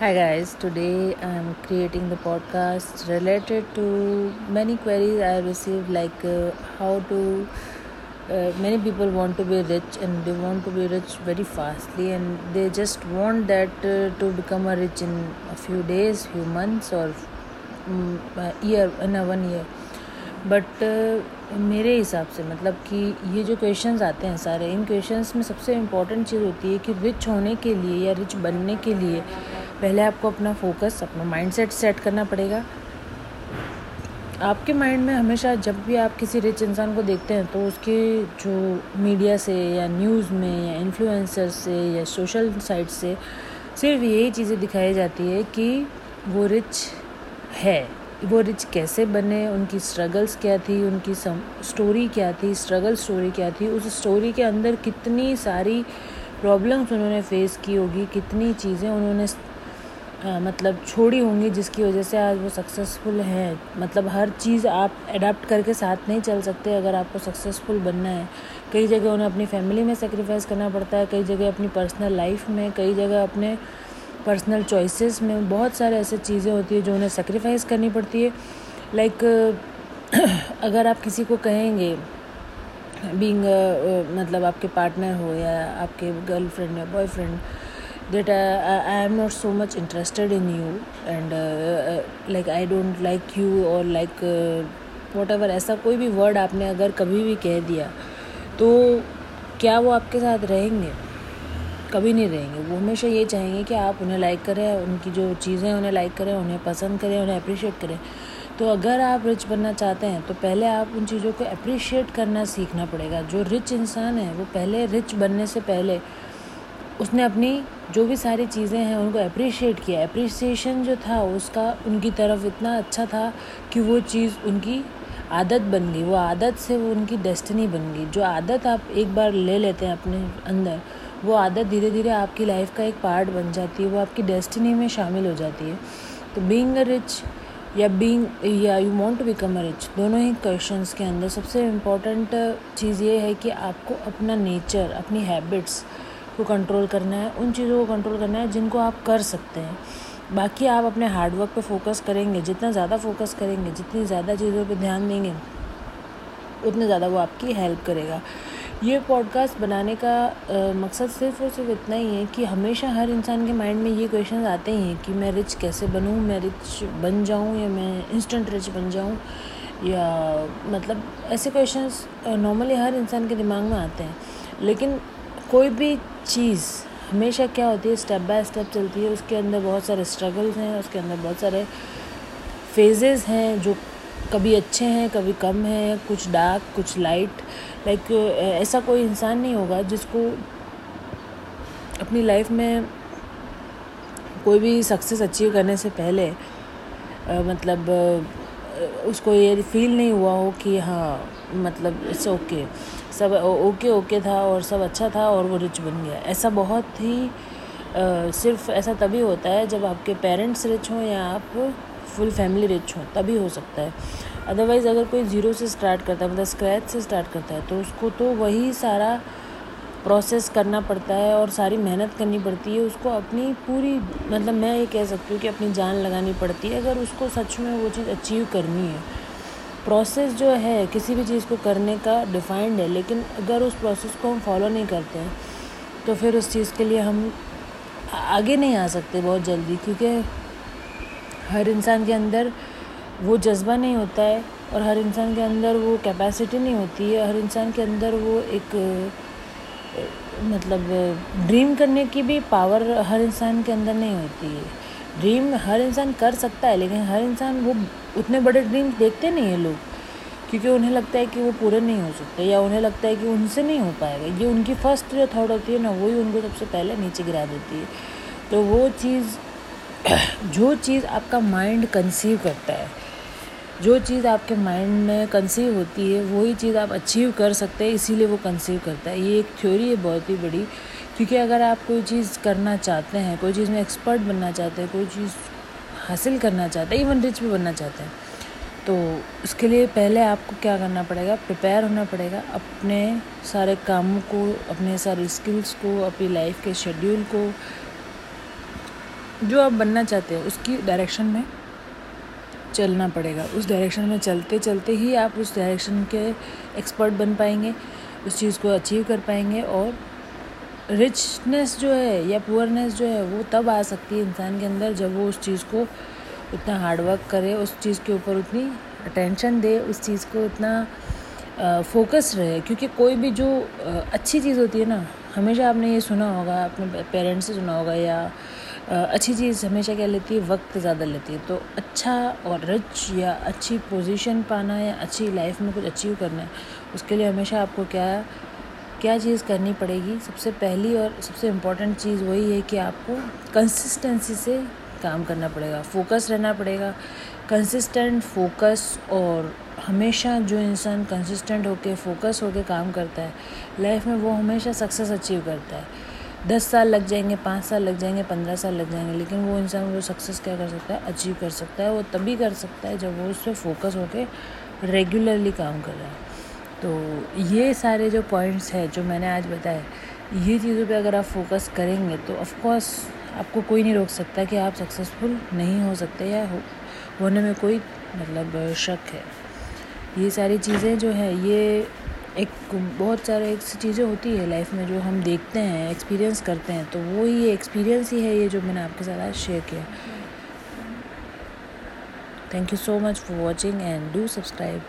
Hi guys, today I'm creating the podcast related to many queries I received like uh, how to uh, many people want to be rich and they want to be rich very fastly and they just want that uh, to become a rich in a few days, few months or um, a year in a one year. But uh, मेरे हिसाब से मतलब कि ये जो questions आते हैं सारे इन क्वेश्चंस में सबसे इंपॉर्टेंट चीज़ होती है कि रिच होने के लिए या रिच बनने के लिए पहले आपको अपना फोकस अपना माइंडसेट सेट करना पड़ेगा। आपके माइंड में हमेशा जब भी आप किसी रिच इंसान को देखते हैं तो उसके जो मीडिया से या न्यूज़ में या इन्फ्लुएंसर से या सोशल साइट से सिर्फ़ यही चीज़ें दिखाई जाती है कि वो रिच है। वो रिच कैसे बने, उनकी स्ट्रगल्स क्या थी, उनकी सम स्टोरी क्या थी स्ट्रगल स्टोरी क्या थी, उस स्टोरी के अंदर कितनी सारी प्रॉब्लम्स उन्होंने फेस की होगी, कितनी चीज़ें उन्होंने मतलब छोड़ी होंगी जिसकी वजह से आज वो सक्सेसफुल हैं। मतलब हर चीज़ आप अडाप्ट करके साथ नहीं चल सकते अगर आपको सक्सेसफुल बनना है। कई जगह उन्हें अपनी फैमिली में सेक्रीफाइस करना पड़ता है कई जगह अपनी पर्सनल लाइफ में कई जगह अपने पर्सनल चॉइसेस में। बहुत सारे ऐसे चीज़ें होती है जो उन्हें सेक्रीफाइस करनी पड़ती है। लाइक like, अगर आप किसी को कहेंगे बींग मतलब आपके पार्टनर हो या आपके गर्लफ्रेंड या boyfriend that uh, I am not so much interested in you and uh, uh, like I don't like you or like whatever ऐसा कोई भी वर्ड आपने अगर कभी भी कह दिया तो क्या वो आपके साथ रहेंगे? कभी नहीं रहेंगे। वो हमेशा ये चाहेंगे कि आप उन्हें लाइक करें उनकी जो चीज़ें उन्हें लाइक करें उन्हें पसंद करें उन्हें अप्रिशिएट करें। तो अगर आप रिच बनना चाहते हैं तो पहले आप उन चीज़ों को अप्रिशिएट करना सीखना पड़ेगा। जो रिच इंसान है वो पहले रिच बनने से पहले उसने अपनी जो भी सारी चीज़ें हैं उनको अप्रिशिएट किया। अप्रिसिएशन जो था, उसका उनकी तरफ़ इतना अच्छा था कि वो चीज़ उनकी आदत बन गई। वो आदत से वो उनकी डेस्टिनी बन गई। जो आदत आप एक बार ले लेते हैं अपने अंदर, वो आदत धीरे धीरे आपकी लाइफ का एक पार्ट बन जाती है। वो आपकी डेस्टिनी में शामिल हो जाती है। तो बींग अ रिच या बींग या you want to become a rich दोनों ही क्वेश्चन के अंदर सबसे इम्पोर्टेंट चीज़ ये है कि आपको अपना नेचर अपनी हैबिट्स को कंट्रोल करना है उन चीज़ों को कंट्रोल करना है जिनको आप कर सकते हैं। बाकी आप अपने हार्डवर्क पे फोकस करेंगे जितना ज़्यादा फोकस करेंगे जितनी ज़्यादा चीज़ों पे ध्यान देंगे उतने ज़्यादा वो आपकी हेल्प करेगा। ये पॉडकास्ट बनाने का आ, मकसद सिर्फ़ और सिर्फ़ इतना ही है कि हमेशा हर इंसान के माइंड में ये क्वेश्चन आते ही हैं कि मैं रिच कैसे बनूँ मैं रिच बन जाऊँ या मैं इंस्टेंट रिच बन जाऊँ या मतलब ऐसे क्वेश्चंस नॉर्मली हर इंसान के दिमाग में आते हैं। लेकिन कोई भी चीज़ हमेशा क्या होती है स्टेप बाय स्टेप चलती है उसके अंदर बहुत सारे स्ट्रगल्स हैं उसके अंदर बहुत सारे फेजेस हैं जो कभी अच्छे हैं कभी कम हैं कुछ डार्क कुछ लाइट लाइक ऐसा कोई इंसान नहीं होगा जिसको अपनी लाइफ में कोई भी सक्सेस अचीव करने से पहले आ, मतलब उसको ये फील नहीं हुआ हो कि हाँ मतलब इट्स ओके सब ओके ओके था और सब अच्छा था और वो रिच बन गया। ऐसा बहुत ही सिर्फ़ ऐसा तभी होता है जब आपके पेरेंट्स रिच हों या आप फुल फैमिली रिच हों, तभी हो सकता है। अदरवाइज़ अगर कोई ज़ीरो से स्टार्ट करता है मतलब स्क्रैच से स्टार्ट करता है तो उसको तो वही सारा प्रोसेस करना पड़ता है और सारी मेहनत करनी पड़ती है। उसको अपनी पूरी मतलब मैं ये कह सकती हूँ कि अपनी जान लगानी पड़ती है अगर उसको सच में वो चीज़ अचीव करनी है। प्रोसेस जो है, किसी भी चीज़ को करने का डिफाइंड है, लेकिन अगर उस प्रोसेस को हम फॉलो नहीं करते हैं तो फिर उस चीज़ के लिए हम आगे नहीं आ सकते बहुत जल्दी, क्योंकि हर इंसान के अंदर वो जज्बा नहीं होता है और हर इंसान के अंदर वो कैपेसिटी नहीं होती है, हर इंसान के अंदर वो एक मतलब ड्रीम करने की भी पावर हर इंसान के अंदर नहीं होती है। ड्रीम हर इंसान कर सकता है, लेकिन हर इंसान वो उतने बड़े ड्रीम देखते नहीं हैं लोग, क्योंकि उन्हें लगता है कि वो पूरे नहीं हो सकते, या उन्हें लगता है कि उनसे नहीं हो पाएगा। ये उनकी फ़र्स्ट जो थॉट होती है ना वही उनको सबसे पहले नीचे गिरा देती है। तो वो चीज़, जो चीज़ आपका माइंड कंसीव करता है, जो चीज़ आपके माइंड में कंसीव होती है, वही चीज़ आप अचीव कर सकते हैं, इसीलिए वो कंसीव करता है। ये एक थ्योरी है, बहुत ही बड़ी। क्योंकि अगर आप कोई चीज़ करना चाहते हैं, कोई चीज़ में एक्सपर्ट बनना चाहते हैं, कोई चीज़ हासिल करना चाहते हैं इवन रिच भी बनना चाहते हैं तो उसके लिए पहले आपको क्या करना पड़ेगा? प्रिपेयर होना पड़ेगा अपने सारे कामों को, अपने सारे स्किल्स को, अपनी लाइफ के शेड्यूल को, जो आप बनना चाहते हैं, उसकी डायरेक्शन में चलना पड़ेगा। उस डायरेक्शन में चलते चलते ही आप उस डायरेक्शन के एक्सपर्ट बन पाएँगे, उस चीज़ को अचीव कर पाएँगे और रिचनेस जो है या पुअरनेस जो है, वो तब आ सकती है इंसान के अंदर जब वो उस चीज़ को उतना हार्डवर्क करे, उस चीज़ के ऊपर उतनी अटेंशन दे, उस चीज़ को उतना फोकस रहे। क्योंकि कोई भी जो अच्छी चीज़ होती है ना, हमेशा आपने ये सुना होगा अपने पेरेंट्स से सुना होगा या अच्छी चीज़ हमेशा क्या लेती है? वक्त ज़्यादा लेती है। तो अच्छा और रिच या अच्छी पोजीशन पाना या अच्छी लाइफ में कुछ अचीव करना है, उसके लिए हमेशा आपको क्या क्या चीज़ करनी पड़ेगी? सबसे पहली और सबसे इंपॉर्टेंट चीज़ वही है कि आपको कंसिस्टेंसी से काम करना पड़ेगा फोकस रहना पड़ेगा। कंसिस्टेंट फोकस और हमेशा जो इंसान कंसिस्टेंट होकर फोकस होकर काम करता है लाइफ में वो हमेशा सक्सेस अचीव करता है। दस साल लग जाएँगे, पाँच साल लग जाएँगे, पंद्रह साल लग जाएँगे, लेकिन वो इंसान वो सक्सेस क्या कर सकता है? अचीव कर सकता है, वो तभी कर सकता है जब वो उस पर फोकस होकर रेगुलरली काम कर रहा है। तो ये सारे जो पॉइंट्स हैं जो मैंने आज बताए, ये चीज़ों पे अगर आप फोकस करेंगे तो ऑफकोर्स आपको कोई नहीं रोक सकता कि आप सक्सेसफुल नहीं हो सकते या हो होने में कोई मतलब शक है। ये सारी चीज़ें जो है, ये एक बहुत सारे ऐसी चीज़ें होती है लाइफ में जो हम देखते हैं एक्सपीरियंस करते हैं तो वो ही एक्सपीरियंस ही है ये जो मैंने आपके साथ आज शेयर किया। Thank you so much for watching and do subscribe